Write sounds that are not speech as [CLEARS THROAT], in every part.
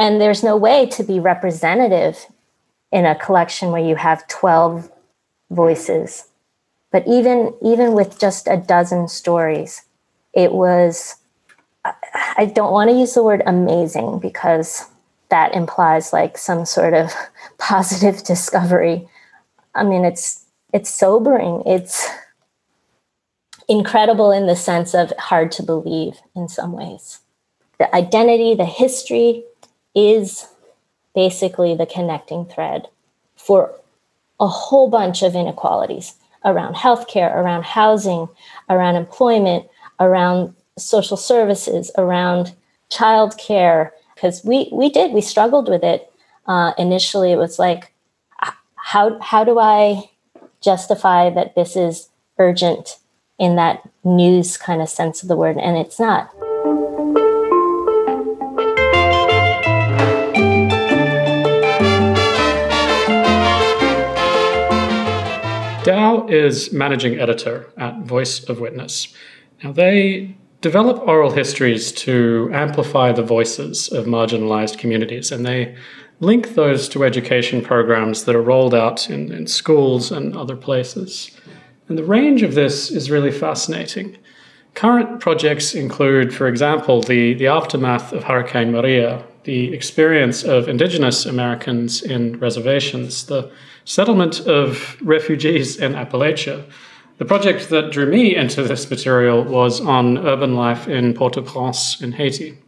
and there's no way to be representative in a collection where you have 12 voices. But even even with just a dozen stories it was i don't want to use the word amazing because that implies like some sort of [LAUGHS] positive discovery. I mean it's it's sobering. It's incredible in the sense of hard to believe in some ways. The identity the history is basically the connecting thread for a whole bunch of inequalities around healthcare, around housing, around employment, around social services, around childcare. Because we we did we struggled with it uh, initially. It was like, how how do I justify that this is urgent in that news kind of sense of the word, and it's not. Dao is managing editor at Voice of Witness. Now, they develop oral histories to amplify the voices of marginalized communities, and they link those to education programs that are rolled out in, in schools and other places. And the range of this is really fascinating. Current projects include, for example, the, the aftermath of Hurricane Maria, the experience of Indigenous Americans in reservations, the settlement of refugees in Appalachia. The project that drew me into this material was on urban life in Port au Prince in Haiti.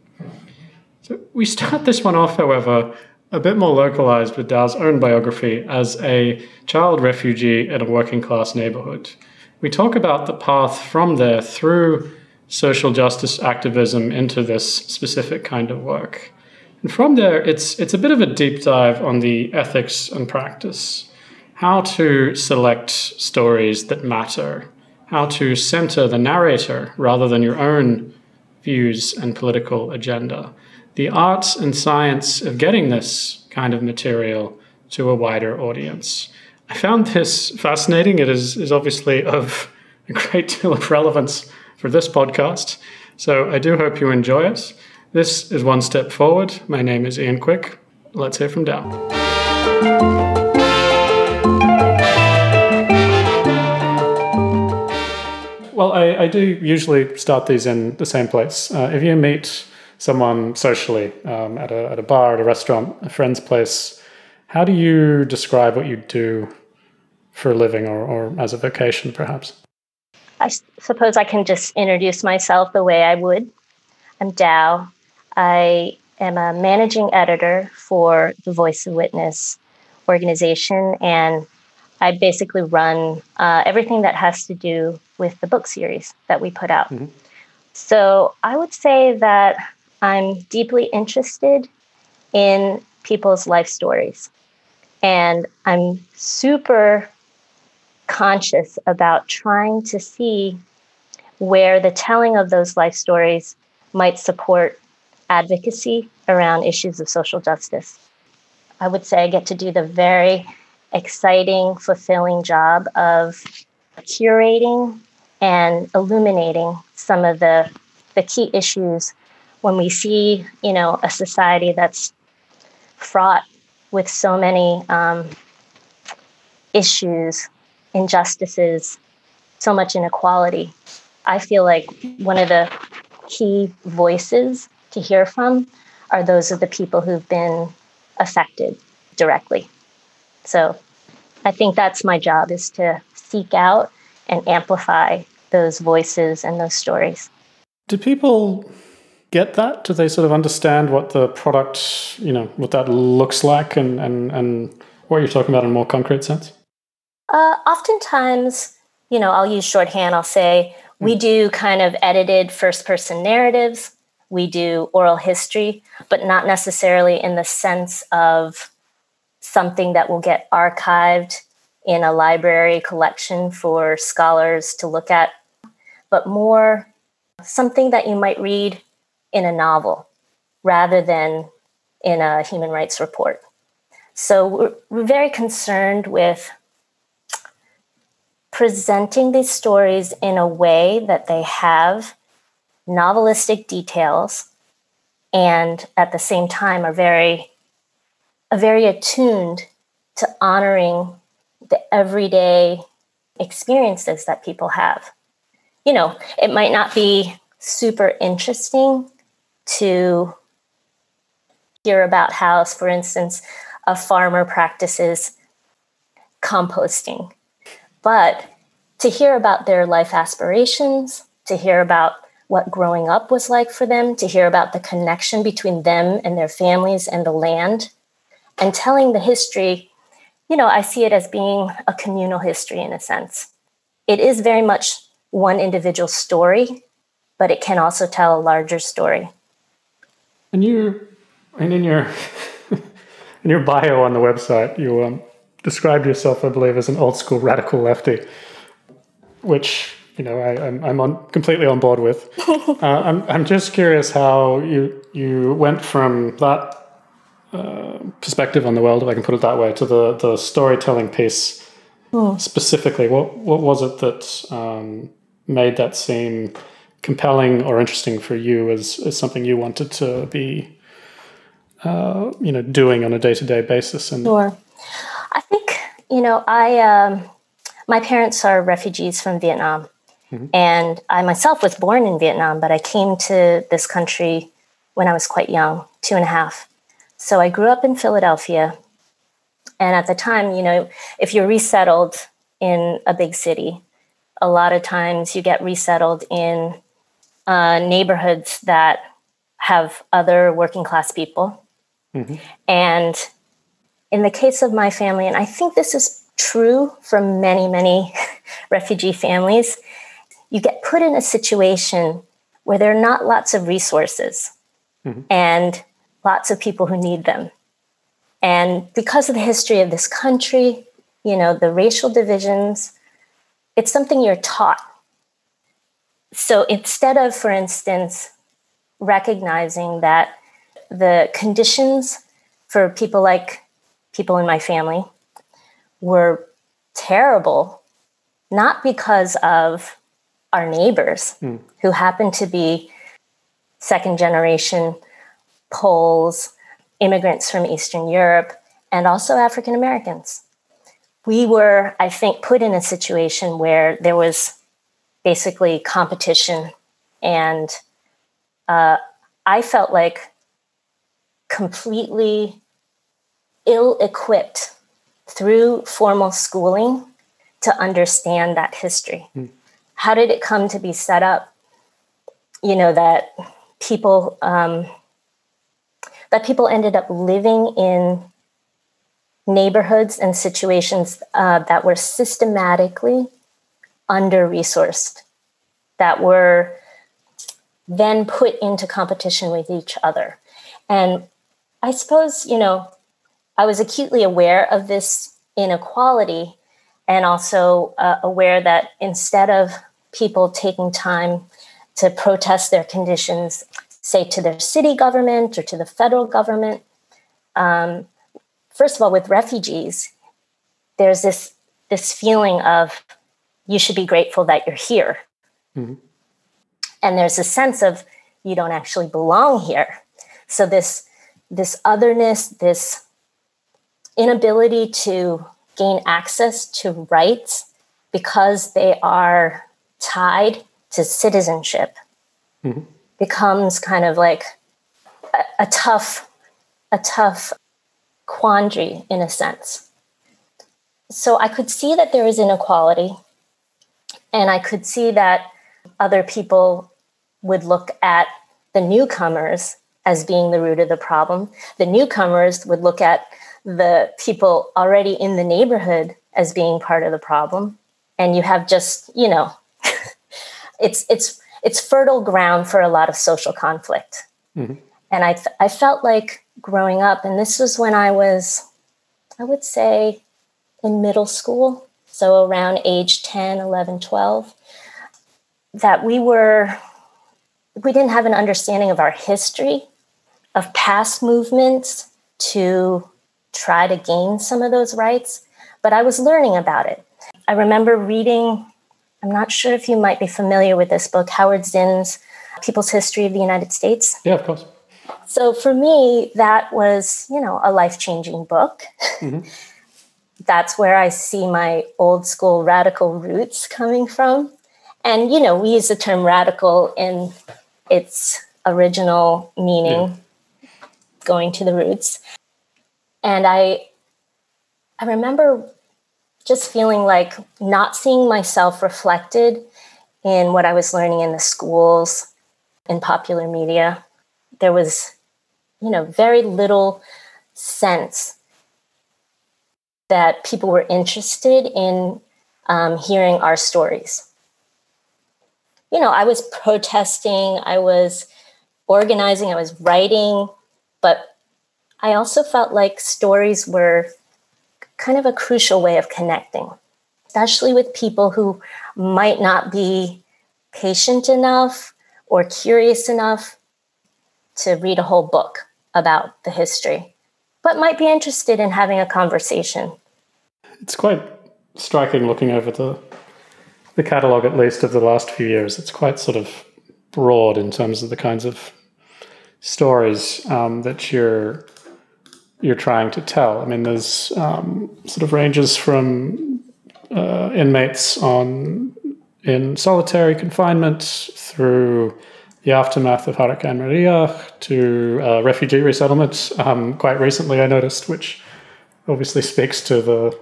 So we start this one off, however, a bit more localized with Dao's own biography as a child refugee in a working class neighborhood. We talk about the path from there through social justice activism into this specific kind of work. And from there, it's, it's a bit of a deep dive on the ethics and practice, how to select stories that matter, how to center the narrator rather than your own views and political agenda, the arts and science of getting this kind of material to a wider audience. I found this fascinating. It is, is obviously of a great deal of relevance for this podcast. So I do hope you enjoy it. This is One Step Forward. My name is Ian Quick. Let's hear from Dao. Well, I, I, do usually start these in the same place. Uh, if you meet someone socially um, at, a, at a bar, at a restaurant, a friend's place, how do you describe what you do for a living or, or as a vocation, perhaps? I suppose I can just introduce myself the way I would. I'm Dao. I am a managing editor for the Voice of Witness organization, and I basically run uh, everything that has to do with the book series that we put out. Mm-hmm. So I would say that I'm deeply interested in people's life stories. And I'm super conscious about trying to see where the telling of those life stories might support advocacy around issues of social justice. I would say I get to do the very exciting, fulfilling job of curating and illuminating some of the, the key issues when we see, you know, a society that's fraught with so many um, issues, injustices, so much inequality. I feel like one of the key voices to hear from are those of the people who've been affected directly. So I think that's my job is to seek out and amplify those voices and those stories. Do people get that? Do they sort of understand what the product, you know, what that looks like and, and, and what you're talking about in a more concrete sense? Uh, oftentimes, you know, I'll use shorthand. I'll say we hmm. do kind of edited first person narratives we do oral history, but not necessarily in the sense of something that will get archived in a library collection for scholars to look at, but more something that you might read in a novel rather than in a human rights report. So we're, very concerned with presenting these stories in a way that they have novelistic details and at the same time are very are very attuned to honoring the everyday experiences that people have. You know, it might not be super interesting to hear about how, for instance, a farmer practices composting, but to hear about their life aspirations, to hear about what growing up was like for them, to hear about the connection between them and their families and the land, and telling the history, you know, I see it as being a communal history in a sense. It is very much one individual story, but it can also tell a larger story. And you, and in your [LAUGHS] in your bio on the website, you um, described yourself, I believe, as an old school radical lefty, which you know I, am I'm, I'm on completely on board with. [LAUGHS] uh, I'm I'm just curious how you you went from that uh, perspective on the world, if I can put it that way, to the the storytelling piece oh. specifically. What what was it that um, made that seem compelling or interesting for you as, as something you wanted to be uh, you know doing on a day-to-day basis and sure i think you know i um, my parents are refugees from vietnam mm-hmm. and i myself was born in vietnam but i came to this country when i was quite young two and a half so i grew up in philadelphia and at the time you know if you're resettled in a big city a lot of times you get resettled in uh, neighborhoods that have other working class people Mm-hmm. And in the case of my family, and I think this is true for many, many [LAUGHS] refugee families, you get put in a situation where there are not lots of resources mm-hmm. and lots of people who need them. And because of the history of this country, you know, the racial divisions, it's something you're taught. So instead of, for instance, recognizing that the conditions for people like people in my family were terrible, not because of our neighbors mm. who happen to be second generation Poles, immigrants from Eastern Europe, and also African Americans. We were, I think, put in a situation where there was basically competition, and uh, I felt like completely ill equipped through formal schooling to understand that history. Mm. How did it come to be set up? You know, that people um, that people ended up living in neighborhoods and situations uh, that were systematically under resourced, that were then put into competition with each other. And I suppose, you know, I was acutely aware of this inequality and also uh, aware that instead of people taking time to protest their conditions, say to their city government or to the federal government, um, first of all, with refugees, there's this this feeling of you should be grateful that you're here, mm-hmm. and there's a sense of you don't actually belong here. So this this otherness, this inability to gain access to rights because they are tied to citizenship mm-hmm. becomes kind of like a, a tough a tough quandary in a sense so i could see that there is inequality and i could see that other people would look at the newcomers as being the root of the problem. The newcomers would look at the people already in the neighborhood as being part of the problem. And you have just, you know, [LAUGHS] it's it's it's fertile ground for a lot of social conflict. Mm-hmm. And I I felt like growing up, and this was when I was, I would say, in middle school, so around age 10, 11, 12, that we were we didn't have an understanding of our history of past movements to try to gain some of those rights, but I was learning about it. I remember reading, I'm not sure if you might be familiar with this book, Howard Zinn's People's History of the United States. Yeah, of course. So for me, that was, you know, a life changing book. Mm-hmm. [LAUGHS] That's where I see my old school radical roots coming from. And, you know, we use the term radical in its original meaning, yeah. going to the roots. And I, I remember just feeling like not seeing myself reflected in what I was learning in the schools, in popular media. There was, you know, very little sense that people were interested in um, hearing our stories. You know, I was protesting, I was organizing, I was writing, but I also felt like stories were kind of a crucial way of connecting, especially with people who might not be patient enough or curious enough to read a whole book about the history, but might be interested in having a conversation. It's quite striking looking over the the catalog at least of the last few years. It's quite sort of broad in terms of the kinds of stories um, that you're you're trying to tell. I mean, there's um, sort of ranges from uh, inmates on in solitary confinement through the aftermath of Hurricane Maria to uh, refugee resettlement. Um, quite recently, I noticed, which obviously speaks to the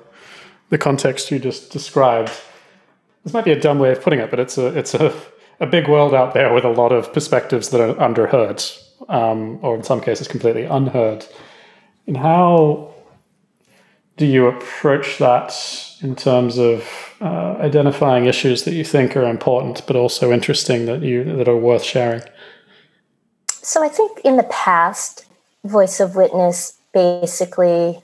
the context you just described. This might be a dumb way of putting it, but it's a it's a, a big world out there with a lot of perspectives that are underheard, um, or in some cases completely unheard. And how do you approach that in terms of uh, identifying issues that you think are important but also interesting that you that are worth sharing? So I think in the past, Voice of Witness basically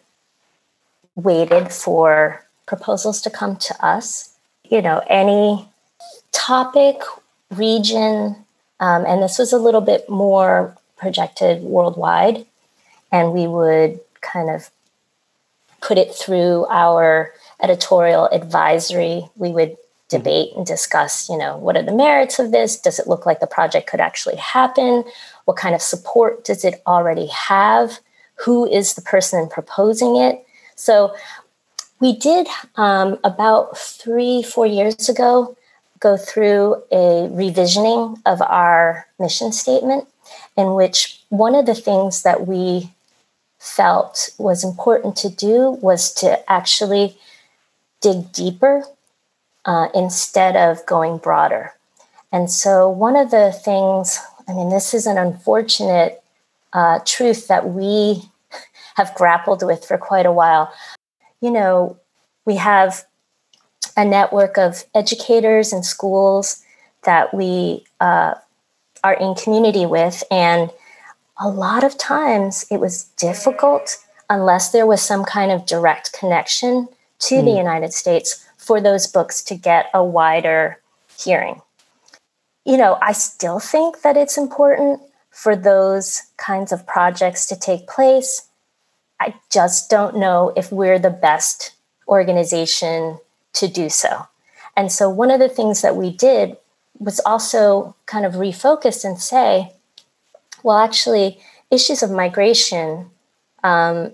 waited for proposals to come to us. You know, any topic, region, um, and this was a little bit more projected worldwide and we would kind of put it through our editorial advisory. We would debate and discuss, you know, what are the merits of this? Does it look like the project could actually happen? What kind of support does it already have? Who is the person proposing it? So we did um, about three, four years ago go through a revisioning of our mission statement, in which one of the things that we felt was important to do was to actually dig deeper uh, instead of going broader. And so, one of the things, I mean, this is an unfortunate uh, truth that we [LAUGHS] have grappled with for quite a while. You know, we have a network of educators and schools that we uh, are in community with, and a lot of times it was difficult unless there was some kind of direct connection to mm. the. United States for those books to get a wider hearing. You know, I still think that it's important for those kinds of projects to take place. I just don't know if we're the best organization to do so. And so, one of the things that we did was also kind of refocus and say, well, actually, issues of migration um,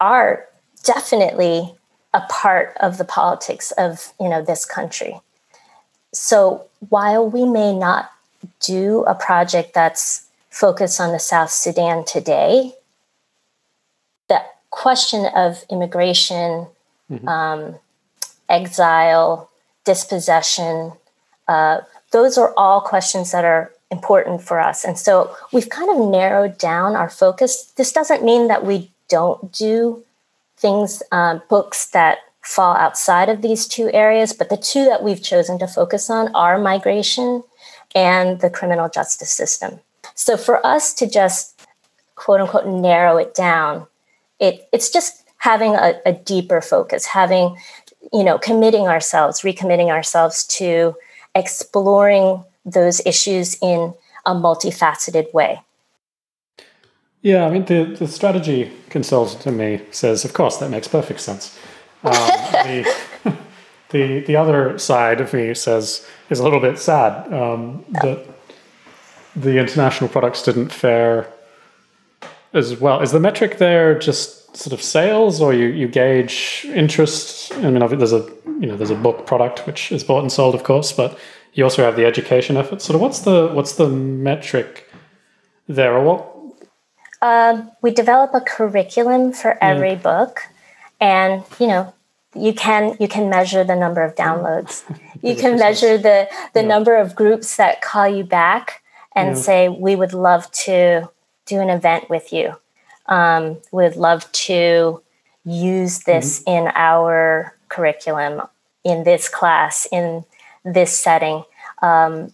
are definitely a part of the politics of you know this country. So while we may not do a project that's focused on the South Sudan today, the question of immigration, mm-hmm. um, exile, dispossession, uh, those are all questions that are important for us. And so we've kind of narrowed down our focus. This doesn't mean that we don't do things, um, books that fall outside of these two areas, but the two that we've chosen to focus on are migration and the criminal justice system. So for us to just quote unquote narrow it down, it, it's just having a, a deeper focus, having, you know, committing ourselves, recommitting ourselves to exploring those issues in a multifaceted way. Yeah, I mean, the, the strategy consultant to me says, of course, that makes perfect sense. Um, the, [LAUGHS] the, the other side of me says, is a little bit sad um, that the international products didn't fare as well. Is the metric there just sort of sales, or you, you gauge interest? I mean, there's a you know there's a book product which is bought and sold, of course, but you also have the education effort. Sort of what's the what's the metric there, or what? Um, we develop a curriculum for every yeah. book, and you know you can you can measure the number of downloads. [LAUGHS] you can measure the the yeah. number of groups that call you back and yeah. say we would love to do an event with you. Um, we would love to use this mm-hmm. in our curriculum, in this class, in this setting. Um,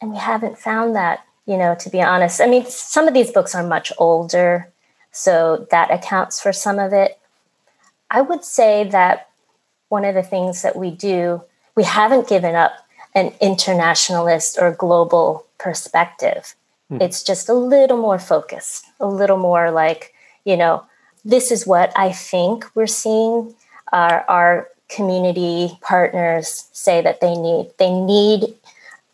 and we haven't found that, you know, to be honest. I mean, some of these books are much older, so that accounts for some of it. I would say that one of the things that we do, we haven't given up an internationalist or global perspective. Mm. It's just a little more focused, a little more like, you know, this is what I think we're seeing our, our community partners say that they need. They need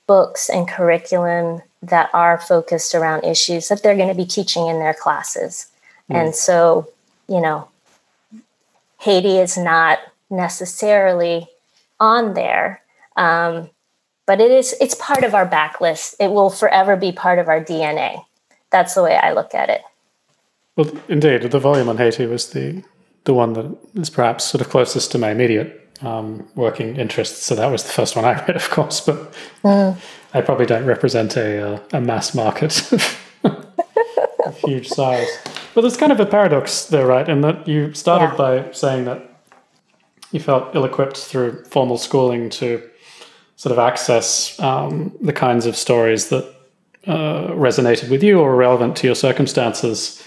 books and curriculum that are focused around issues that they're going to be teaching in their classes. Mm. And so, you know, Haiti is not necessarily on there. Um, but it is it's part of our backlist it will forever be part of our dna that's the way i look at it well indeed the volume on haiti was the the one that is perhaps sort of closest to my immediate um, working interests so that was the first one i read [LAUGHS] of course but mm. i probably don't represent a, uh, a mass market [LAUGHS] of huge size but there's kind of a paradox there right in that you started yeah. by saying that you felt ill-equipped through formal schooling to sort of access um, the kinds of stories that uh, resonated with you or were relevant to your circumstances.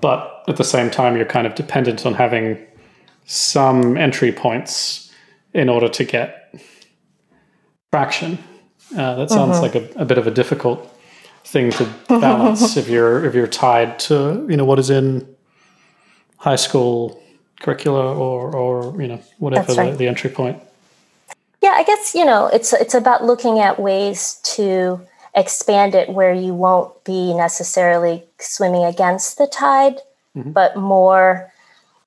But at the same time, you're kind of dependent on having some entry points in order to get traction. Uh, that sounds mm-hmm. like a, a, bit of a difficult thing to [LAUGHS] balance if you're if you're tied to you know what is in high school curricula or or you know whatever right. the, the entry point. Yeah, I guess you know it's it's about looking at ways to expand it where you won't be necessarily swimming against the tide, mm-hmm. but more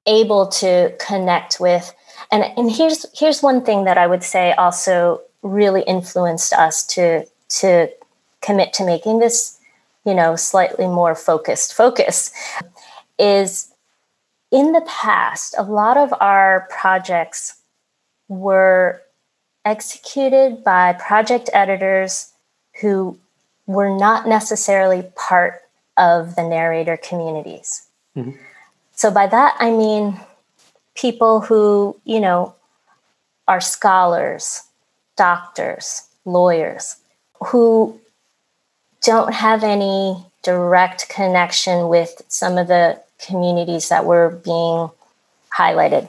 able to connect with. And and here's here's one thing that I would say also really influenced us to to commit to making this you know slightly more focused focus is in the past a lot of our projects were executed by project editors who were not necessarily part of the narrator communities. Mm-hmm. So by that I mean people who, you know, are scholars, doctors, lawyers who don't have any direct connection with some of the communities that were being highlighted.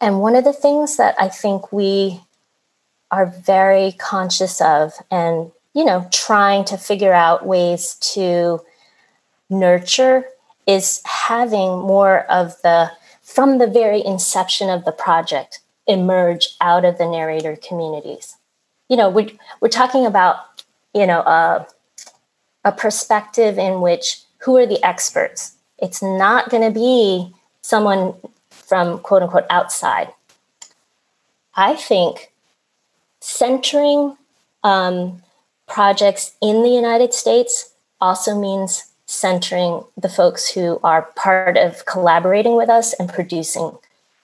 And one of the things that I think we are very conscious of and, you know, trying to figure out ways to nurture is having more of the, from the very inception of the project, emerge out of the narrator communities. You know, we're, we're talking about, you know, a, a perspective in which who are the experts? It's not going to be someone from quote unquote outside. I think centering um, projects in the United States also means centering the folks who are part of collaborating with us and producing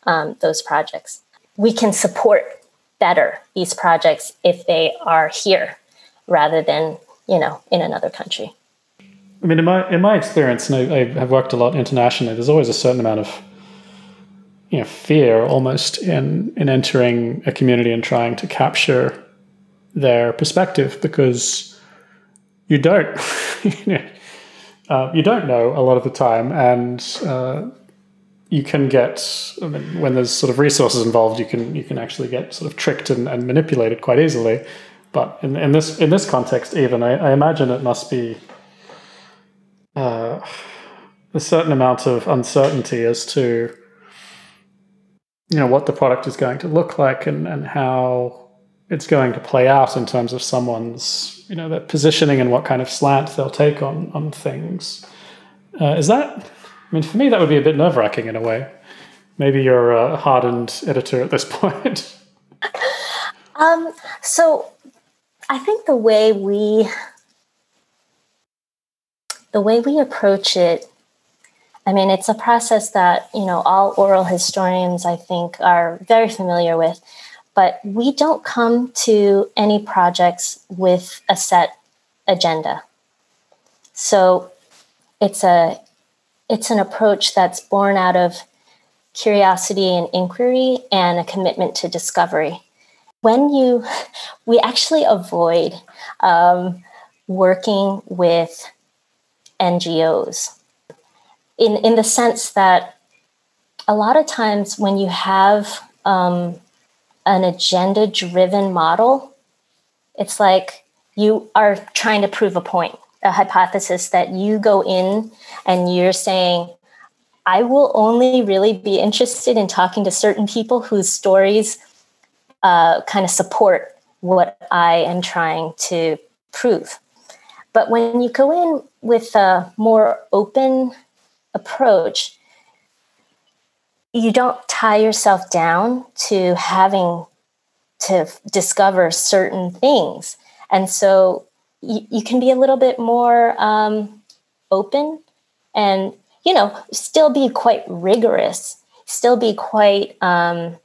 um, those projects. We can support better these projects if they are here rather than you know in another country. I mean, in my in my experience, and I, I have worked a lot internationally. There's always a certain amount of you know fear almost in in entering a community and trying to capture their perspective because you don't you, [LAUGHS] uh, you don't know a lot of the time and uh, you can get I mean, when there's sort of resources involved you can you can actually get sort of tricked and, and manipulated quite easily. But in, in this in this context even I, I imagine it must be uh, a certain amount of uncertainty as to you know what the product is going to look like and, and how it's going to play out in terms of someone's, you know, their positioning and what kind of slant they'll take on on things. Uh, is that? I mean, for me, that would be a bit nerve wracking in a way. Maybe you're a hardened editor at this [LAUGHS] point. um, so, I think the way we the way we approach it I mean, it's a process that, you know, all oral historians, I think, are very familiar with. But we don't come to any projects with a set agenda. So it's a it's an approach that's born out of curiosity and inquiry and a commitment to discovery. When you, [LAUGHS] we actually avoid um, working with NGOs in in the sense that a lot of times when you have um, an agenda driven model, it's like you are trying to prove a point, a hypothesis that you go in and you're saying, I will only really be interested in talking to certain people whose stories uh, kind of support what I am trying to prove. But when you go in with a more open approach, you don't tie yourself down to having to discover certain things. And so you, you can be a little bit more um, open and, you know, still be quite rigorous, still be quite um,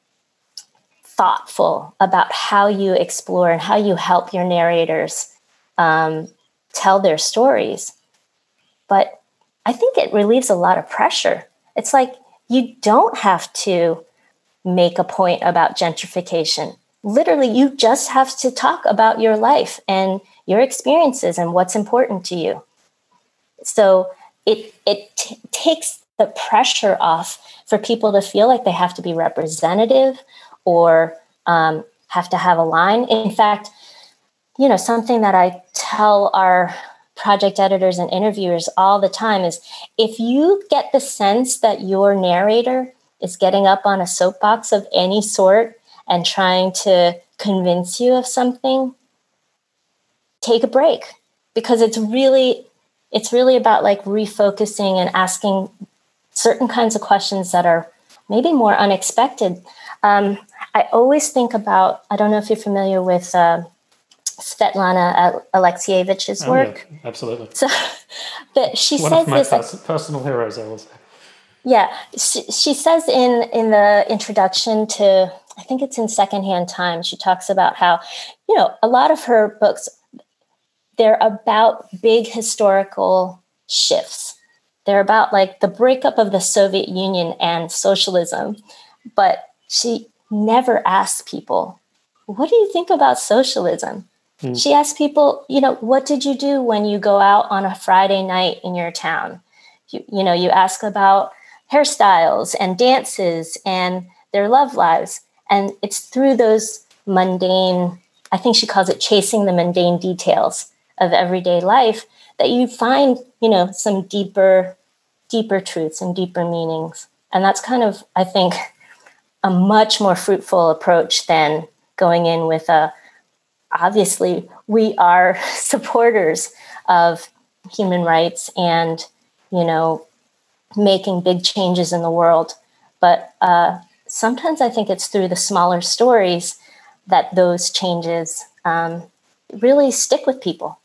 thoughtful about how you explore and how you help your narrators um, tell their stories. But I think it relieves a lot of pressure. It's like you don't have to make a point about gentrification. Literally, you just have to talk about your life and your experiences and what's important to you. So it it t- takes the pressure off for people to feel like they have to be representative or um, have to have a line. In fact, you know something that I tell our project editors and interviewers all the time is if you get the sense that your narrator is getting up on a soapbox of any sort and trying to convince you of something take a break. Because it's really it's really about like refocusing and asking certain kinds of questions that are maybe more unexpected. Um, i always think about i don't know if you're familiar with uh, Svetlana Alexievich's oh, work. Yeah, absolutely. So, [LAUGHS] but she One says of my this. Pers- personal heroes, I will say. Yeah, she, she says in in the introduction to I think it's in Secondhand Time. She talks about how you know a lot of her books they're about big historical shifts. They're about like the breakup of the Soviet Union and socialism, but she never asks people, "What do you think about socialism?" Mm. She asked people, you know, what did you do when you go out on a Friday night in your town? You, you know, you ask about hairstyles and dances and their love lives. And it's through those mundane, I think she calls it chasing the mundane details of everyday life that you find, you know, some deeper, deeper truths and deeper meanings. And that's kind of, I think, a much more fruitful approach than going in with a obviously we are [LAUGHS] supporters of human rights and you know making big changes in the world. But uh, sometimes i think it's through the smaller stories that those changes um, really stick with people.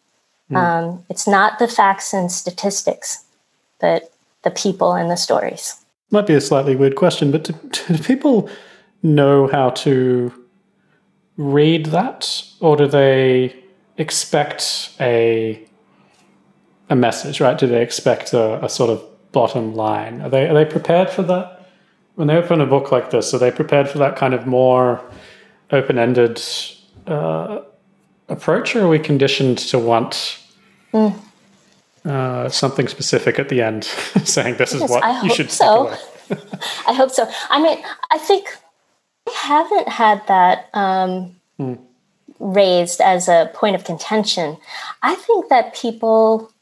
Mm. um, it's not the facts and statistics but the people and the stories. Might be a slightly weird question but do, [LAUGHS] do people know how to read that, or do they expect a a message? Right? Do they expect a, a sort of bottom line? Are they are they prepared for that when they open a book like this? Are they prepared for that kind of more open ended uh, approach, or are we conditioned to want? Mm. Uh, something specific at the end, [LAUGHS] saying this is what I you should so. [LAUGHS] I hope so. I mean, I think haven't had that um, mm. raised as a point of contention. I think that people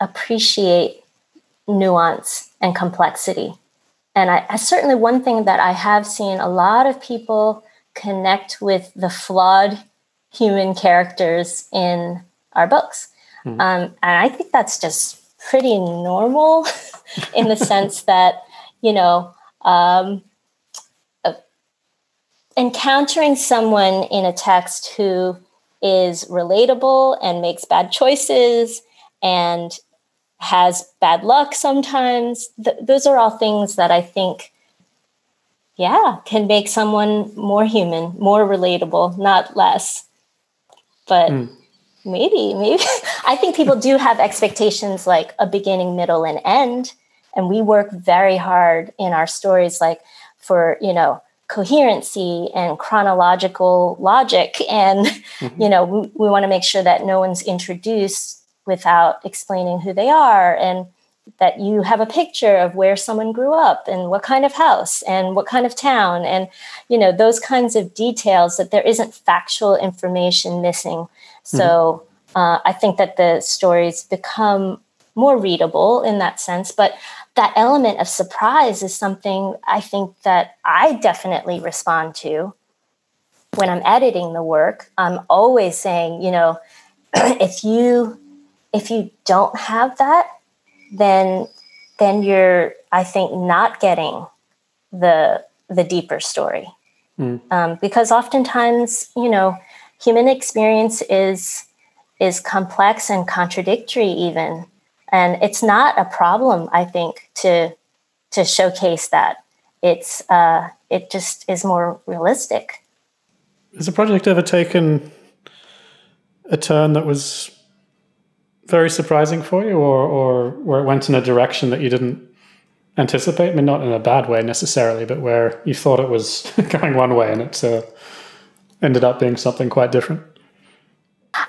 appreciate nuance and complexity. And I, I, certainly, one thing that I have seen a lot of people connect with the flawed human characters in our books. Mm-hmm. Um, and I think that's just pretty normal [LAUGHS] in the sense that, you know, um, encountering someone in a text who is relatable and makes bad choices and has bad luck sometimes. Th- those are all things that I think, yeah, can make someone more human, more relatable, not less. But mm. maybe, maybe [LAUGHS] I think people do have expectations like a beginning, middle, and end. And we work very hard in our stories, like for, you know, coherency and chronological logic. [LAUGHS] And, mm-hmm. you know, we, we want to make sure that no one's introduced without explaining who they are and that you have a picture of where someone grew up and what kind of house and what kind of town and you know those kinds of details that there isn't factual information missing mm-hmm. so uh, i think that the stories become more readable in that sense but that element of surprise is something i think that i definitely respond to when i'm editing the work i'm always saying you know [CLEARS THROAT] if you if you don't have that, then then you're I think not getting the the deeper story. Mm. Um, because oftentimes, you know, human experience is is complex and contradictory even and it's not a problem i think to to showcase that it's uh it just is more realistic has the project ever taken a turn that was very surprising for you, or or where it went in a direction that you didn't anticipate? I mean, not in a bad way necessarily, but where you thought it was [LAUGHS] going one way and it uh, ended up being something quite different.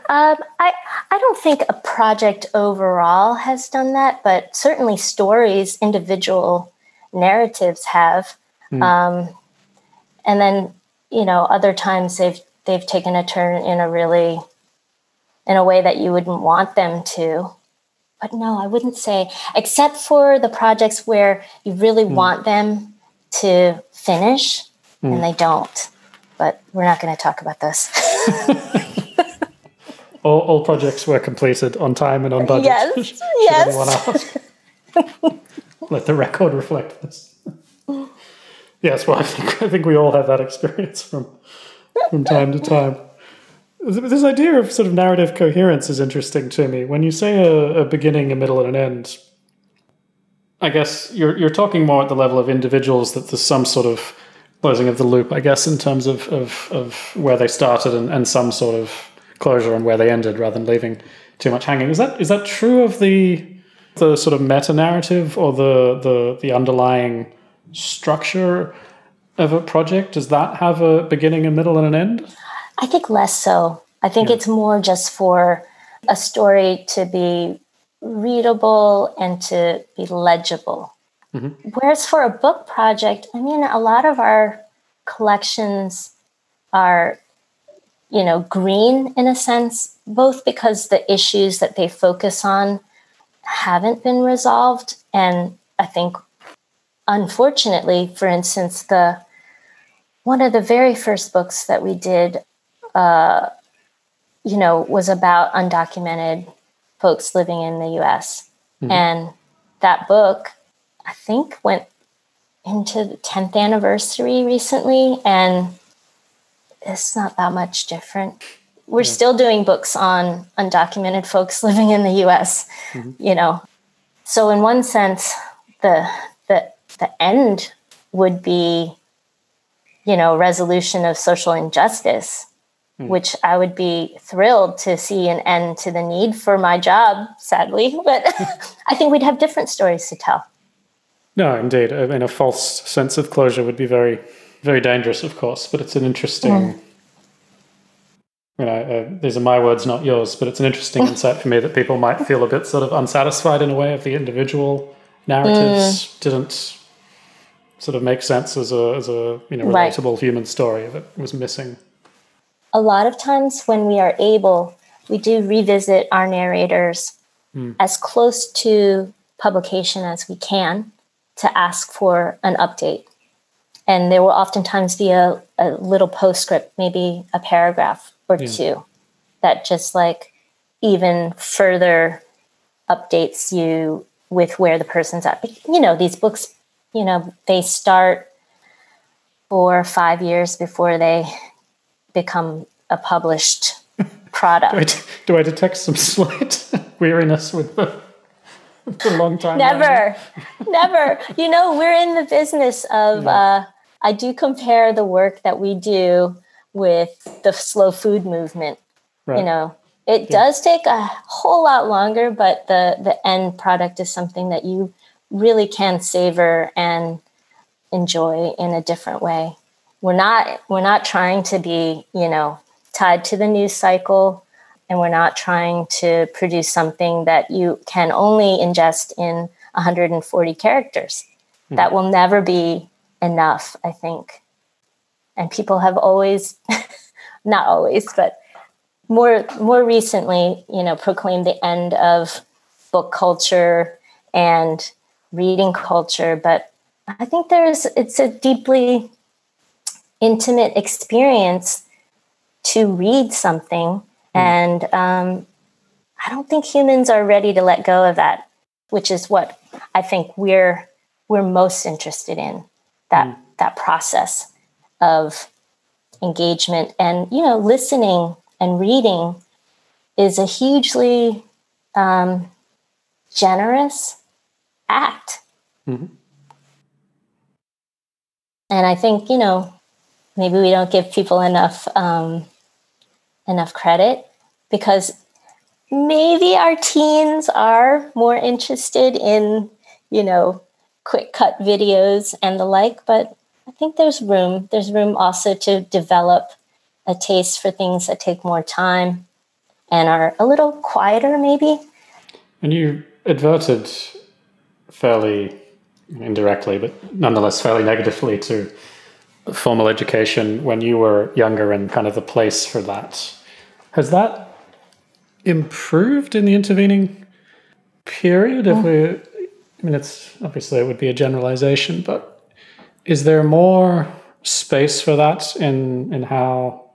Um, I I don't think a project overall has done that, but certainly stories, individual narratives have. Mm. Um, and then you know, other times they've they've taken a turn in a really in a way that you wouldn't want them to. But no, I wouldn't say, except for the projects where you really mm. want them to finish mm. and they don't. But we're not going to talk about this. [LAUGHS] [LAUGHS] all, all projects were completed on time and on budget. Yes. [LAUGHS] yes. [LAUGHS] Let the record reflect this. yes, well, I think, I think we all have that experience from from time to time. This idea of sort of narrative coherence is interesting to me. When you say a, a, beginning, a middle, and an end, I guess you're you're talking more at the level of individuals that there's some sort of closing of the loop, I guess, in terms of of, of where they started and, and some sort of closure on where they ended, rather than leaving too much hanging. Is that is that true of the the sort of meta narrative or the the the underlying structure of a project? Does that have a beginning, a middle, and an end? I think less so. I think yeah. it's more just for a story to be readable and to be legible. Mm-hmm. Whereas for a book project, I mean, a lot of our collections are, you know, green in a sense, both because the issues that they focus on haven't been resolved. And I think, unfortunately, for instance, the one of the very first books that we did uh, you know, was about undocumented folks living in the US. Mm-hmm. And that book, I think, went into the 10th anniversary recently, and it's not that much different. We're yeah. still doing books on undocumented folks [LAUGHS] living in the US, mm-hmm. you know. So in one sense, the the the end would be, you know, resolution of social injustice Hmm. which I would be thrilled to see an end to the need for my job, sadly. [LAUGHS] But [LAUGHS] I think we'd have different stories to tell. No, indeed. I mean, a false sense of closure would be very, very dangerous, of course, but it's an interesting. Mm. You know, uh, these are my words, not yours, but it's an interesting [LAUGHS] insight for me that people might feel a bit sort of unsatisfied in a way if the individual narratives mm. didn't sort of make sense as a as a you know relatable right. human story that was missing a lot of times when we are able, we do revisit our narrators mm. as close to publication as we can to ask for an update. And there will oftentimes be a, a little postscript, maybe a paragraph or yeah. two that just like even further updates you with where the person's at. You know, these books, you know, they start four or five years before they become a published [LAUGHS] product. do, I, do I detect some [LAUGHS] slight weariness with the, the long time? Never, never. You know, we're in the business of, yeah. uh, I do compare the work that we do with the slow food movement. Right. You know, it yeah. does take a whole lot longer, but the the end product is something that you really can savor and enjoy in a different way. We're not we're not trying to be, you know, tied to the news cycle and we're not trying to produce something that you can only ingest in 140 characters. Mm. That will never be enough, I think. And people have always [LAUGHS] not always, but more more recently, you know, proclaimed the end of book culture and reading culture, but I think there's it's a deeply intimate experience to read something, mm. and um, I don't think humans are ready to let go of that, which is what I think we're we're most interested in that mm. that process of engagement and you know listening and reading is a hugely um, generous act. Mm-hmm. And I think, you know, maybe we don't give people enough um, enough credit because maybe our teens are more interested in, you know, quick cut videos and the like, but I think there's room. There's room also to develop a taste for things that take more time and are a little quieter, maybe. And you adverted fairly indirectly, but nonetheless fairly negatively to formal education when you were younger and kind of the place for that. Has that improved in the intervening period? If mm. we, I mean, it's obviously it would be a generalization, but is there more space for that in in how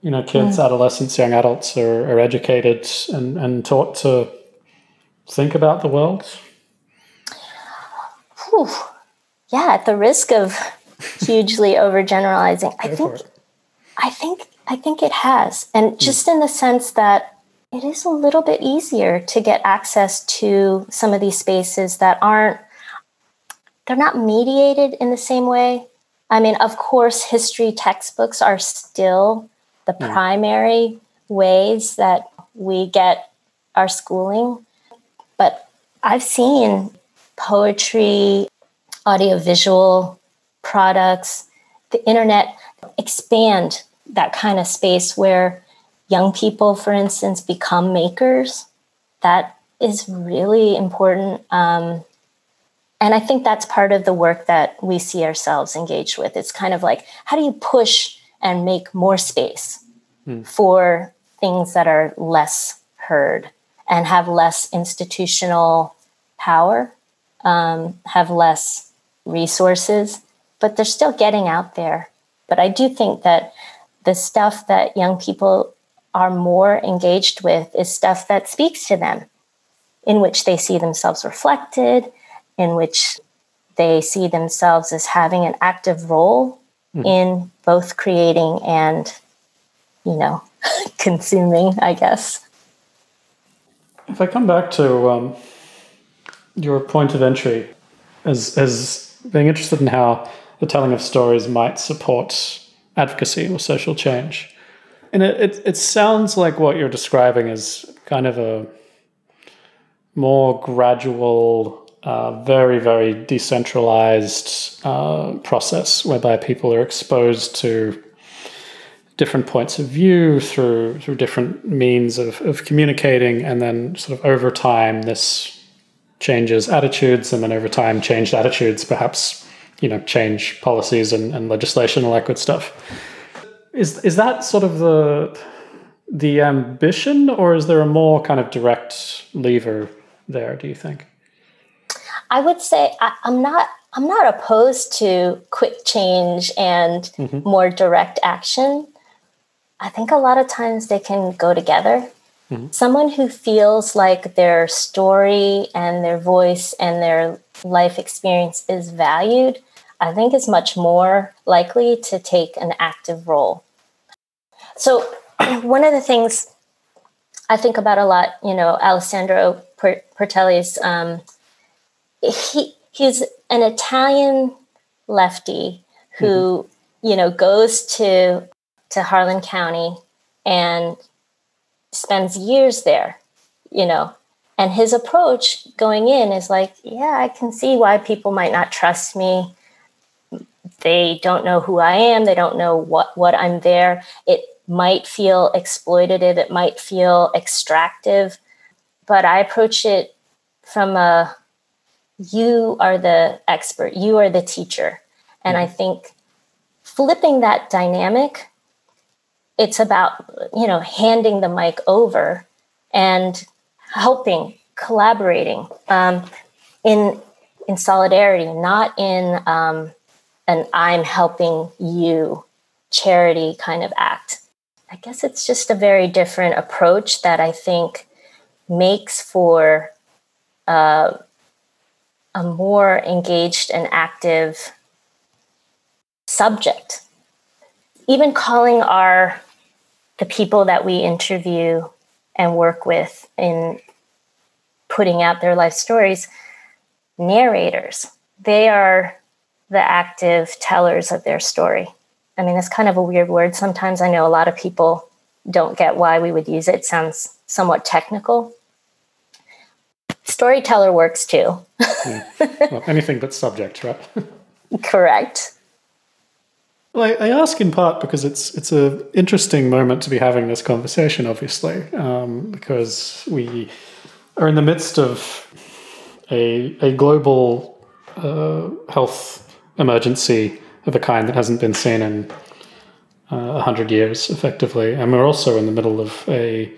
you know, kids, mm. adolescents, young adults are, are educated and, and taught to think about the world? Whew. Yeah, at the risk of hugely [LAUGHS] overgeneralizing, I think, I think, I think it has, and mm. just in the sense that it is a little bit easier to get access to some of these spaces that aren't they're not mediated in the same way. I mean, of course, history textbooks are still the mm. primary ways that we get our schooling. But I've seen poetry, audiovisual products, the internet expand that kind of space where young people, for instance, become makers. That is really important. Um, and I think that's part of the work that we see ourselves engaged with. It's kind of like, how do you push and make more space hmm. for things that are less heard and have less institutional power, um, have less resources, but they're still getting out there. But I do think that the stuff that young people are more engaged with is stuff that speaks to them, in which they see themselves reflected, in which they see themselves as having an active role mm. in both creating and, you know, [LAUGHS] consuming, I guess. If I come back to um, your point of entry as, as being interested in how the telling of stories might support advocacy or social change. And it, it, it sounds like what you're describing is kind of a more gradual uh, very, very decentralized uh, process whereby people are exposed to different points of view through through different means of, of communicating, and then sort of over time this changes attitudes, and then over time changed attitudes perhaps you know change policies and, and legislation and all that good stuff. Is is that sort of the the ambition, or is there a more kind of direct lever there? Do you think? I would say I, am not I'm not opposed to quick change and mm-hmm. more direct action. I think a lot of times they can go together. Mm-hmm. Someone who feels like their story and their voice and their life experience is valued, I think is much more likely to take an active role. So, [CLEARS THROAT] one of the things I think about a lot, you know, Alessandro Portelli's, um, he, he's an Italian lefty who, mm-hmm. you know, goes to to Harlan County and spends years there, you know. And his approach going in is like, yeah, I can see why people might not trust me. They don't know who I am, they don't know what what I'm there. It might feel exploitative, it might feel extractive, but I approach it from a you are the expert, you are the teacher. And I think flipping that dynamic it's about you know handing the mic over and helping collaborating um, in in solidarity not in um, an i'm helping you charity kind of act i guess it's just a very different approach that i think makes for uh, a more engaged and active subject. Even calling our the people that we interview and work with in putting out their life stories narrators. They are the active tellers of their story i mean it's kind of a weird word. Sometimes i know a lot of people don't get why we would use it, it sounds somewhat technical. Storyteller works too. Yeah. well, anything but subject right? [LAUGHS] Correct. Well, I, I, ask in part because it's it's an interesting moment to be having this conversation, obviously, um, because we are in the midst of a a global uh, health emergency of a kind that hasn't been seen in uh, a uh, hundred years, effectively, and we're also in the middle of a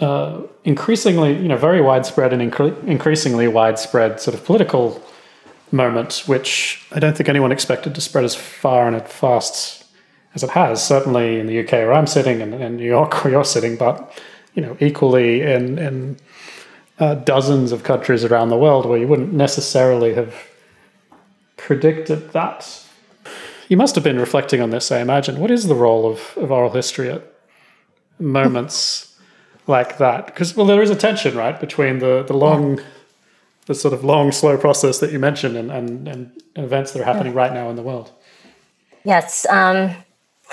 uh, increasingly, you know, very widespread and incre- increasingly widespread sort of political moment, which I don't think anyone expected to spread as far and as fast as it has. Certainly in the UK where I'm sitting, and in New York where you're sitting, but you know, equally in in uh, dozens of countries around the world where you wouldn't necessarily have predicted that. You must have been reflecting on this, I imagine. What is the role of, of oral history at moments [LAUGHS] like that? Because well, there is a tension, right, between the the long the sort of long, slow process that you mentioned and, and, and events that are happening yeah. right now in the world. Yes. Um,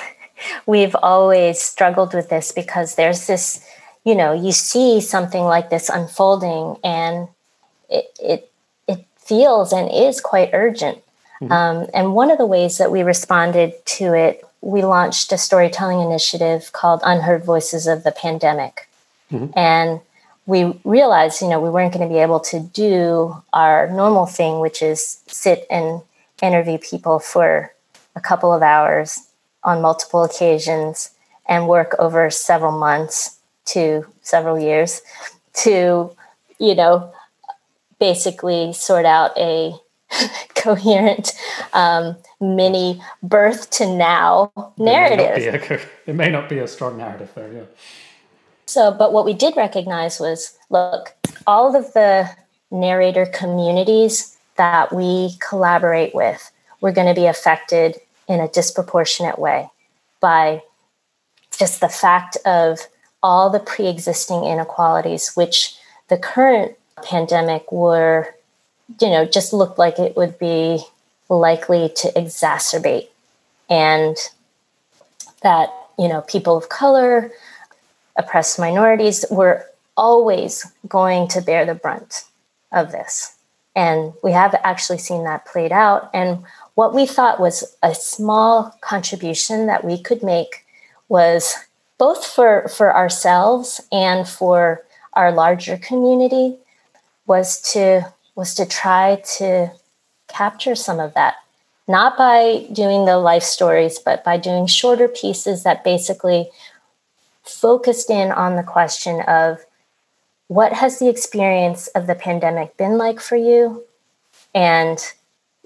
[LAUGHS] we've always struggled with this because there's this, you know, you see something like this unfolding and it, it, it feels and is quite urgent. Mm-hmm. Um, and one of the ways that we responded to it, we launched a storytelling initiative called Unheard Voices of the Pandemic. Mm-hmm. And we realized, you know, we weren't going to be able to do our normal thing, which is sit and interview people for a couple of hours on multiple occasions and work over several months to several years to, you know, basically sort out a [LAUGHS] coherent um, mini birth to now narrative. It may, a, [LAUGHS] it may not be a strong narrative there, yeah. So, but what we did recognize was look, all of the narrator communities that we collaborate with, we're going to be affected in a disproportionate way by just the fact of all the pre existing inequalities, which the current pandemic were, you know, just looked like it would be likely to exacerbate. And that, you know, people of color, oppressed minorities were always going to bear the brunt of this. And we have actually seen that played out. And what we thought was a small contribution that we could make was both for, for ourselves and for our larger community was to was to try to capture some of that not by doing the life stories but by doing shorter pieces that basically focused in on the question of what has the experience of the pandemic been like for you and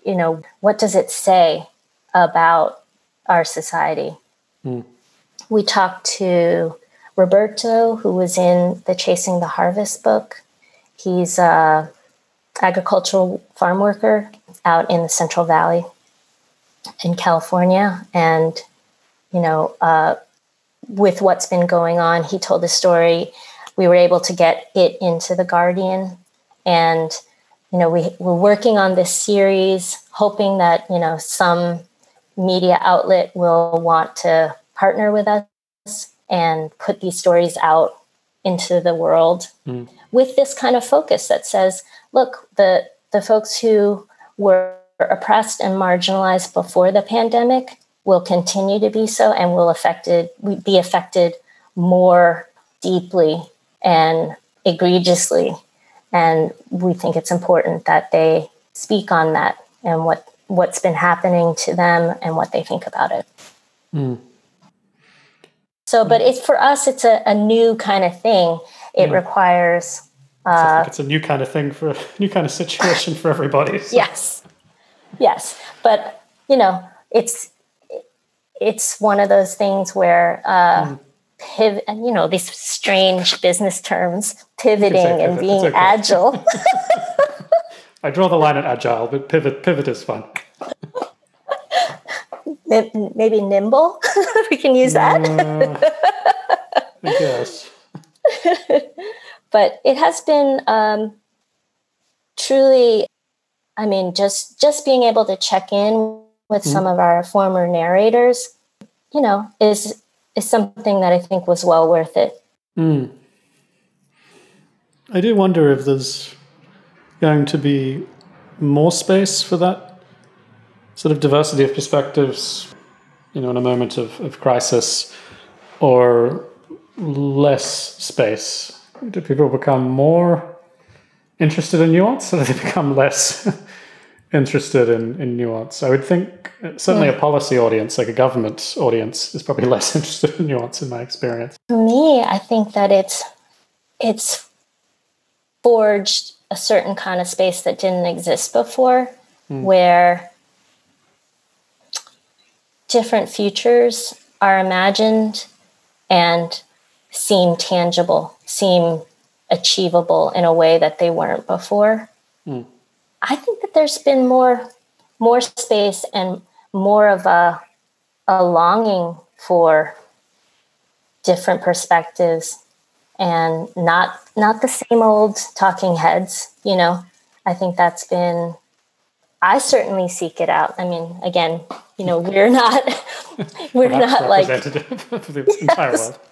you know what does it say about our society mm. we talked to Roberto, who was in the Chasing the Harvest book. He's a agricultural farm worker out in the Central Valley in California, and you know, uh, with what's been going on, he told the story. We were able to get it into the Guardian, and you know, we we're working on this series, hoping that you know some media outlet will want to partner with us and put these stories out into the world mm. with this kind of focus that says, look, the the folks who were oppressed and marginalized before the pandemic will continue to be so and will affected be affected more deeply and egregiously and we think it's important that they speak on that and what what's been happening to them and what they think about it mm. So but it's for us it's a, a new kind of thing it yeah. requires uh, it's a new kind of thing for a [LAUGHS] new kind of situation for everybody so. yes yes but you know it's it's one of those things where uh, mm. pivot, you know, these strange business terms, pivoting and being okay. agile. [LAUGHS] I draw the line at agile, but pivot pivot is fun. Maybe nimble. [LAUGHS] we can use that. Uh, I [LAUGHS] but it has been um, truly. I mean, just just being able to check in with mm-hmm. some of our former narrators, you know, is is something that I think was well worth it. Mm. I do wonder if there's going to be more space for that sort of diversity of perspectives, you know, in a moment of, of crisis, or less space. Do people become more interested in nuance, or do they become less [LAUGHS] interested in, in nuance. I would think certainly yeah. a policy audience, like a government audience, is probably [LAUGHS] less interested in nuance in my experience. For me, I think that it's it's forged a certain kind of space that didn't exist before, mm. where different futures are imagined and seem tangible, seem achievable in a way that they weren't before. Mm. I think that there's been more more space and more of a a longing for different perspectives and not not the same old talking heads you know i think that's been i certainly seek it out. I mean again you know we're not [LAUGHS] we're not like of the entire world. [LAUGHS]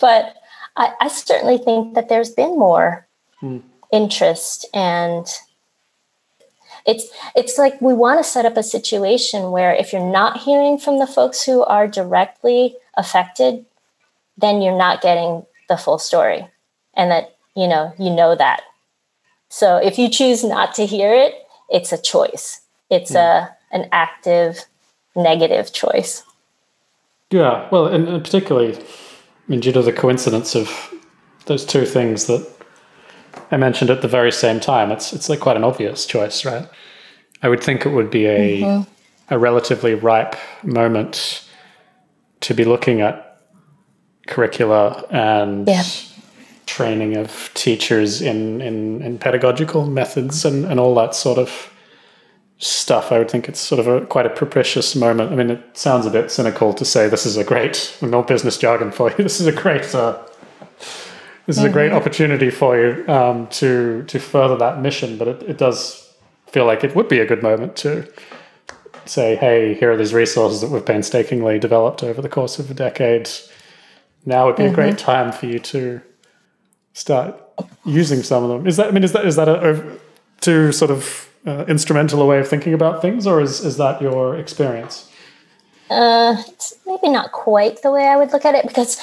But I, I certainly think that there's been more hmm. interest and it's it's like we want to set up a situation where if you're not hearing from the folks who are directly affected then you're not getting the full story and that you know you know that. So if you choose not to hear it it's a choice it's mm. a an active negative choice yeah well and, and particularly i mean due to the coincidence of those two things that I mentioned at the very same time. It's it's like quite an obvious choice, right? I would think it would be a mm-hmm. a relatively ripe moment to be looking at curricula and yeah. Training of teachers in, in, in pedagogical methods and, and all that sort of stuff. I would think it's sort of a quite a propitious moment. I mean, it sounds a bit cynical to say this is a great, no business jargon for you. [LAUGHS] This is a great uh, this is mm-hmm. a great mm-hmm. opportunity for you um, to to further that mission. But it, it does feel like it would be a good moment to say, hey, here are these resources that we've painstakingly developed over the course of a decade. Now would be mm-hmm. a great mm-hmm. time for you to start using some of them. Is that I mean, is that is that a, too sort of uh, instrumental a way of thinking about things, or is is that your experience? Uh, it's maybe not quite the way I would look at it because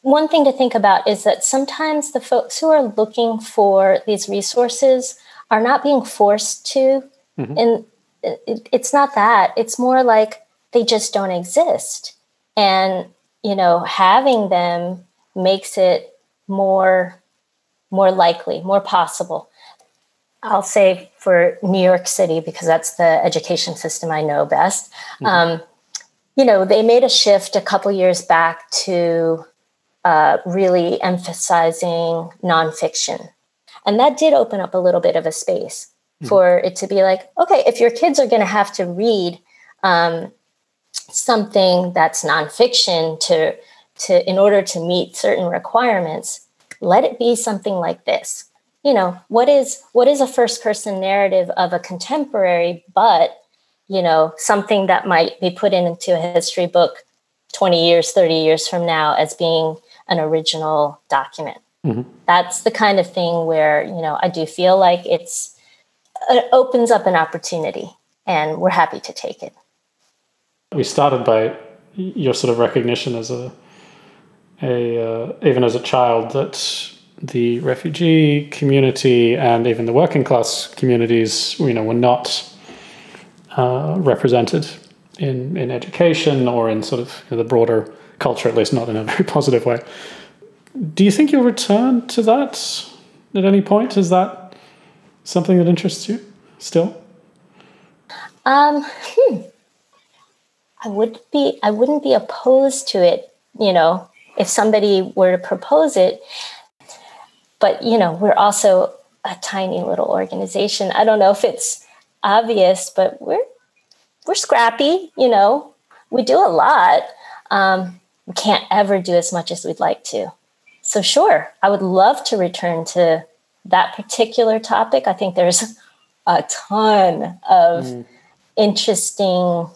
one thing to think about is that sometimes the folks who are looking for these resources are not being forced to mm-hmm. and it, it's not that it's more like they just don't exist and you know having them makes it more more likely more possible i'll say for new york city because that's the education system i know best mm-hmm. um, you know, they made a shift a couple years back to uh, really emphasizing nonfiction. And that did open up a little bit of a space mm-hmm. for it to be like, okay, if your kids are going to have to read um, something that's nonfiction to, to in order to meet certain requirements, let it be something like this. You know, what is what is a first person narrative of a contemporary, but you know, something that might be put into a history book 20 years, 30 years from now as being an original document. Mm-hmm. That's the kind of thing where, you know, I do feel like it's it opens up an opportunity and we're happy to take it. We started by your sort of recognition as a a uh, even as a child that the refugee community and even the working class communities, you know, were not uh, represented in in education or in sort of you know, the broader culture, at least not in a [LAUGHS] very positive way. Do you think you'll return to that at any point? Is that something that interests you still? Um, hmm. I would be. I wouldn't be opposed to it. You know, if somebody were to propose it. But you know, we're also a tiny little organization. I don't know if it's obvious, but we're we're scrappy. You know, we do a lot. Um, we can't ever do as much as we'd like to. So sure, I would love to return to that particular topic. I think there's a ton of mm. interesting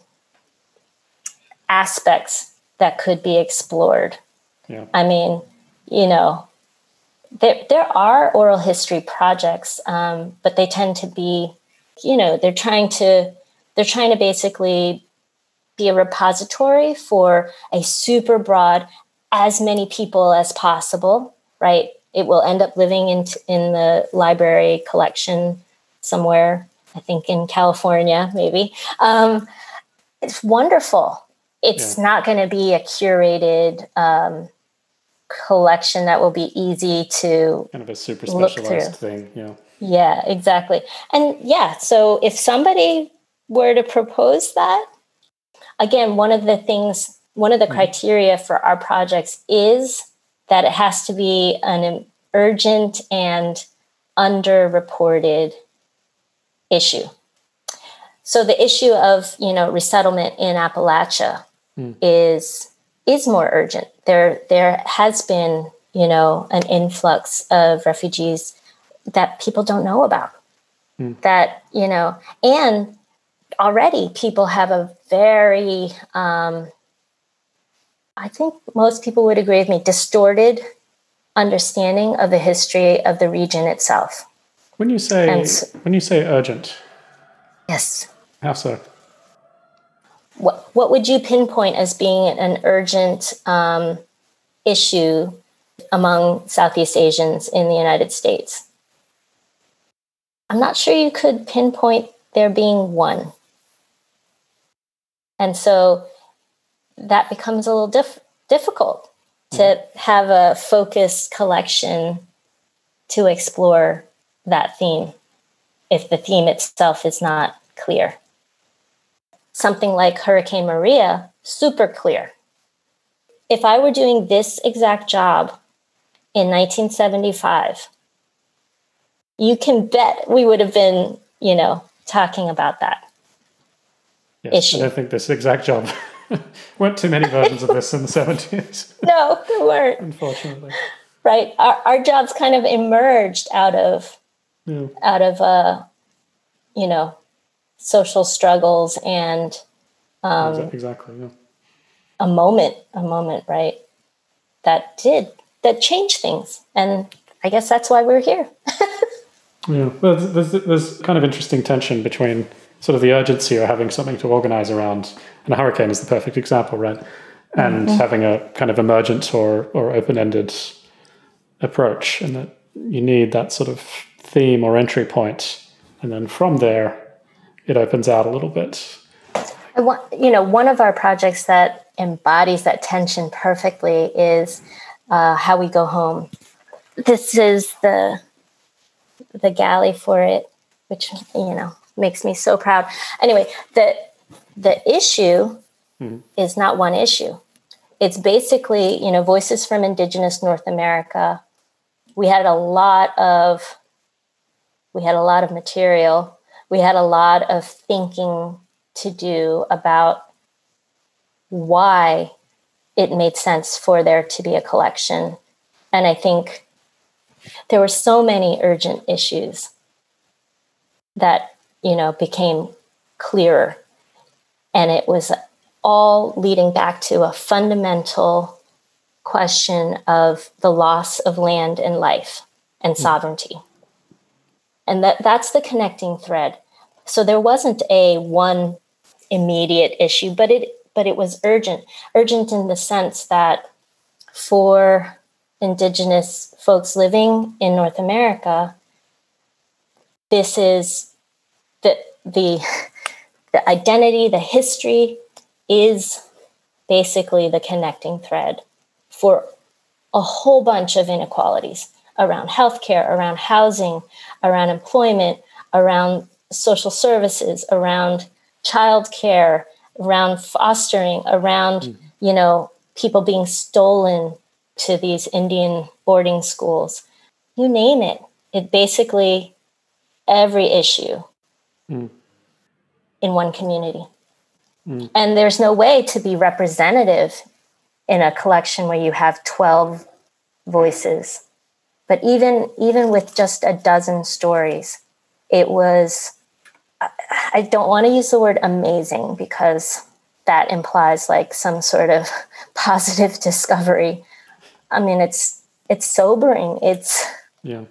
aspects that could be explored. Yeah. I mean, you know, there there are oral history projects, um, but they tend to be, you know, they're trying to they're trying to basically be a repository for a super broad, as many people as possible, right? It will end up living in in the library collection somewhere. I think in California, maybe. Um, it's wonderful. It's yeah. not going to be a curated um, collection that will be easy to kind of a super specialized thing. Yeah. Yeah, exactly. And yeah, so if somebody were to propose that, again, one of the things, one of the mm-hmm. criteria for our projects is that it has to be an urgent and underreported issue. So the issue of you know resettlement in Appalachia mm. is is more urgent. There there has been you know an influx of refugees that people don't know about. Mm. That you know, and already people have a very um, I think most people would agree with me distorted understanding of the history of the region itself. When you say so, when you say urgent, yes. How so? What what would you pinpoint as being an urgent um, issue among Southeast Asians in the United States? I'm not sure you could pinpoint there being one. And so that becomes a little diff- difficult to mm-hmm. have a focused collection to explore that theme if the theme itself is not clear something like Hurricane Maria, super clear. If I were doing this exact job in 1975, you can bet we would have been, you know, talking about that yes, issue. I don't think this exact job [LAUGHS] weren't too many versions of this in the [LAUGHS] 70s. no, there weren't. Unfortunately. Right. Our, our jobs kind of emerged out of yeah. out of uh, you know, social struggles and um, exactly yeah. a moment a moment right that did that changed things and i guess that's why we're here [LAUGHS] yeah well there's, there's kind of interesting tension between sort of the urgency of having something to organize around and a hurricane is the perfect example right and mm-hmm. having a kind of emergent or or open-ended approach and that you need that sort of theme or entry point and then from there it opens out a little bit. Want, you know, one of our projects that embodies that tension perfectly is uh, how we go home. This is the the galley for it, which you know makes me so proud. Anyway, the the issue mm. is not one issue. It's basically, you know, voices from indigenous North America. We had a lot of we had a lot of material. We had a lot of thinking to do about why it made sense for there to be a collection. And I think there were so many urgent issues that, you know, became clearer. And it was all leading back to a fundamental question of the loss of land and life and hmm. sovereignty. And that, that's the connecting thread. So there wasn't a one immediate issue, but it but it was urgent. Urgent in the sense that for indigenous folks living in North America, this is the the [LAUGHS] the identity, the history is basically the connecting thread for a whole bunch of inequalities around healthcare, around housing, around employment, around social services, around childcare, around fostering, around, mm-hmm. you know, people being stolen to these Indian boarding schools. You name it. It basically every issue mm. in one community. Mm. And there's no way to be representative in a collection where you have 12 voices. But even even with just a dozen stories, it was I don't want to use the word amazing because that implies like some sort of [LAUGHS] positive discovery. I mean, it's it's sobering. It's yeah.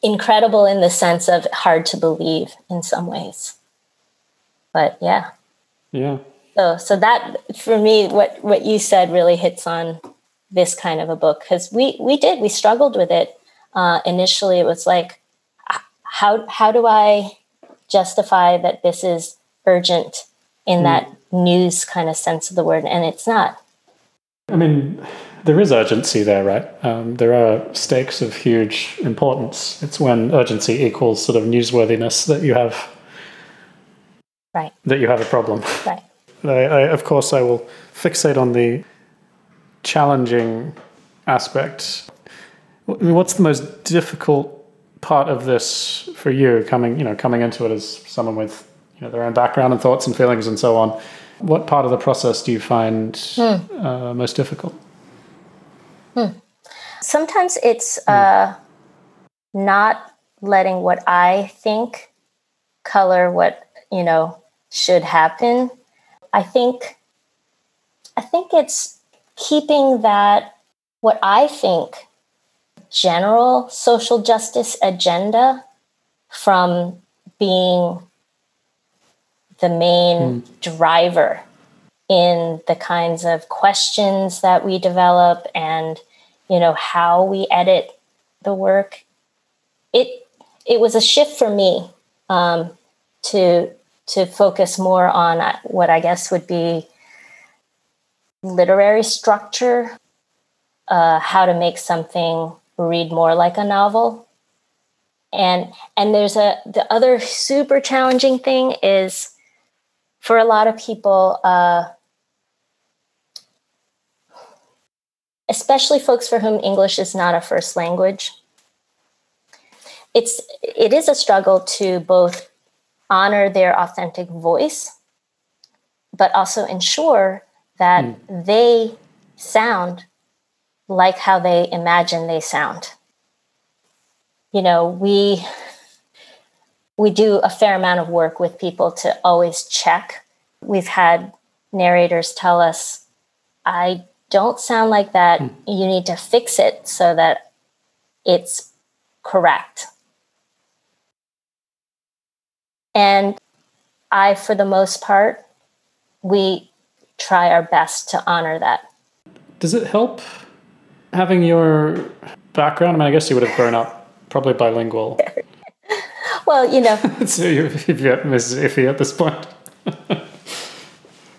incredible in the sense of hard to believe in some ways. But yeah. Yeah. So so that for me what what you said really hits on this kind of a book because we we did we struggled with it uh, initially. It was like how how do I justify that this is urgent in mm. that news kind of sense of the word, and it's not. I mean, there is urgency there, right? Um, there are stakes of huge importance. It's when urgency equals sort of newsworthiness that you have, right? That you have a problem. Right. [LAUGHS] I, I, of course, I will fixate on the challenging aspect. What's the most difficult part of this for you coming you know coming into it as someone with you know their own background and thoughts and feelings and so on what part of the process do you find hmm. uh, most difficult hmm. sometimes it's hmm. uh, not letting what i think color what you know should happen i think i think it's keeping that what i think general social justice agenda from being the main mm. driver in the kinds of questions that we develop and you know how we edit the work it it was a shift for me um, to to focus more on uh, what i guess would be literary structure uh, how to make something read more like a novel. And and there's a the other super challenging thing is for a lot of people uh, especially folks for whom english is not a first language it's it is a struggle to both honor their authentic voice but also ensure that mm. they sound like how they imagine they sound. You know, we we do a fair amount of work with people to always check. We've had narrators tell us, I don't sound like that. Mm. You need to fix it so that it's correct. And I, for the most part, we try our best to honor that. Does it help having your background, I mean, I guess you would have grown up probably bilingual. [LAUGHS] well, you know. [LAUGHS] so you're Mrs. iffy at this point. [LAUGHS] but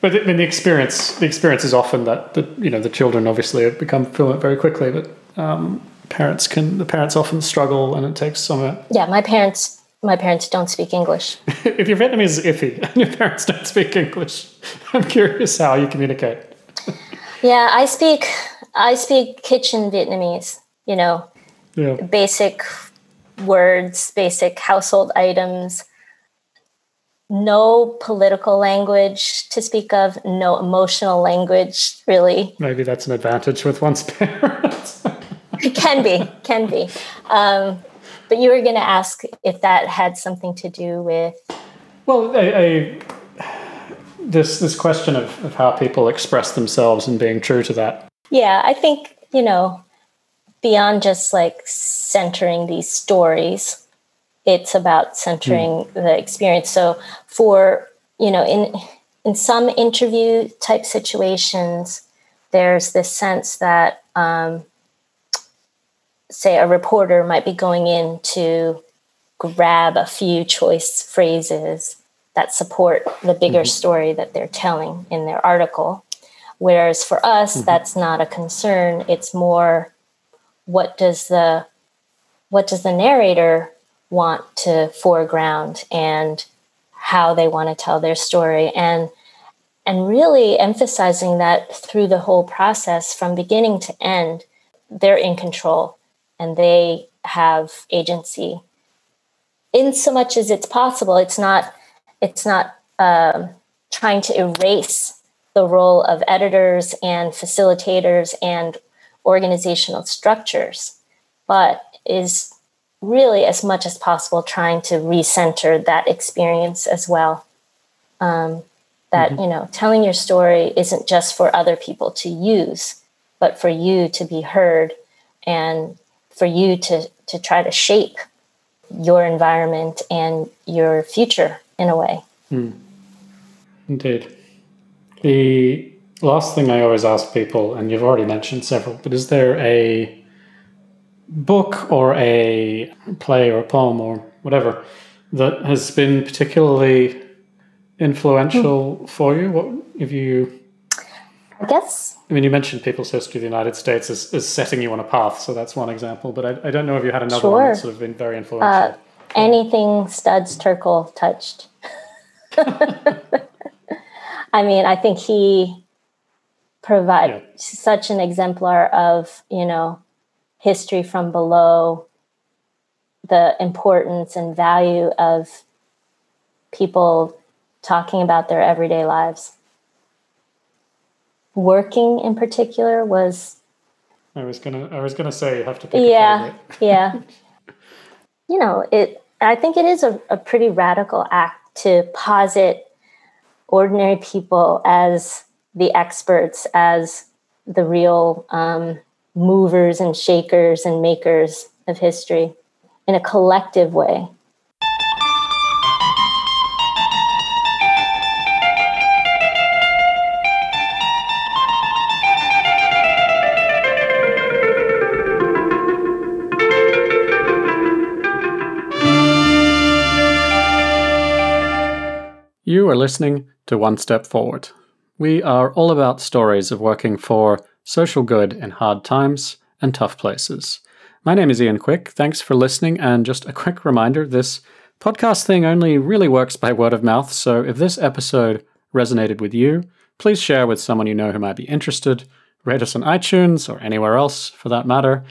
I mean, the experience the experience is often that the you know the children obviously have become fluent very quickly, but um, parents can the parents often struggle, and it takes some. Yeah, my parents my parents don't speak English. [LAUGHS] if your Vietnamese is iffy and [LAUGHS] your parents don't speak English, [LAUGHS] I'm curious how you communicate. yeah, I speak I speak kitchen Vietnamese, you know. Yeah. Basic words, basic household items. No political language to speak of, no emotional language, really. Maybe that's an advantage with one's parents. can be, can be. Um, but you were going to ask if that had something to do with. Well, a, a, this this question of, of how people express themselves and being true to that. Yeah, I think you know, beyond just like centering these stories, it's about centering mm. the experience. So for you know, in in some interview type situations, there's this sense that um, say a reporter might be going in to grab a few choice phrases that support the bigger mm-hmm. story that they're telling in their article. Whereas for us, mm-hmm. that's not a concern. It's more what does the what does the narrator want to foreground and how they want to tell their story and and really emphasizing that through the whole process from beginning to end they're in control and they have agency in so much as it's possible it's not it's not um, trying to erase the role of editors and facilitators and organizational structures but is really as much as possible trying to recenter that experience as well um, that mm-hmm. you know telling your story isn't just for other people to use but for you to be heard and for you to to try to shape your environment and your future in a way. Mm. Indeed. The last thing I always ask people, and you've already mentioned several, but is there a book or a play or a poem or whatever that has been particularly influential mm. for you? What have you? I guess I mean, you mentioned People's History of the United States as, as setting you on a path, so that's one example. But I, I don't know if you had another sure. one that's sort of been very influential. Uh, anything Studs Terkel touched. [LAUGHS] I mean, I think he provides yeah. such an exemplar of, you know, history from below, the importance and value of people talking about their everyday lives working in particular was I was gonna I was gonna say you have to pick yeah [LAUGHS] yeah. You know it I think it is a, a pretty radical act to posit ordinary people as the experts as the real um, movers and shakers and makers of history in a collective way You are listening to One Step Forward. We are all about stories of working for social good in hard times and tough places. My name is Ian Quick. Thanks for listening. And just a quick reminder this podcast thing only really works by word of mouth. So if this episode resonated with you, please share with someone you know who might be interested. Rate us on iTunes or anywhere else for that matter.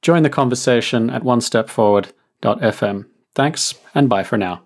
Join the conversation at onestepforward.fm. Thanks and bye for now.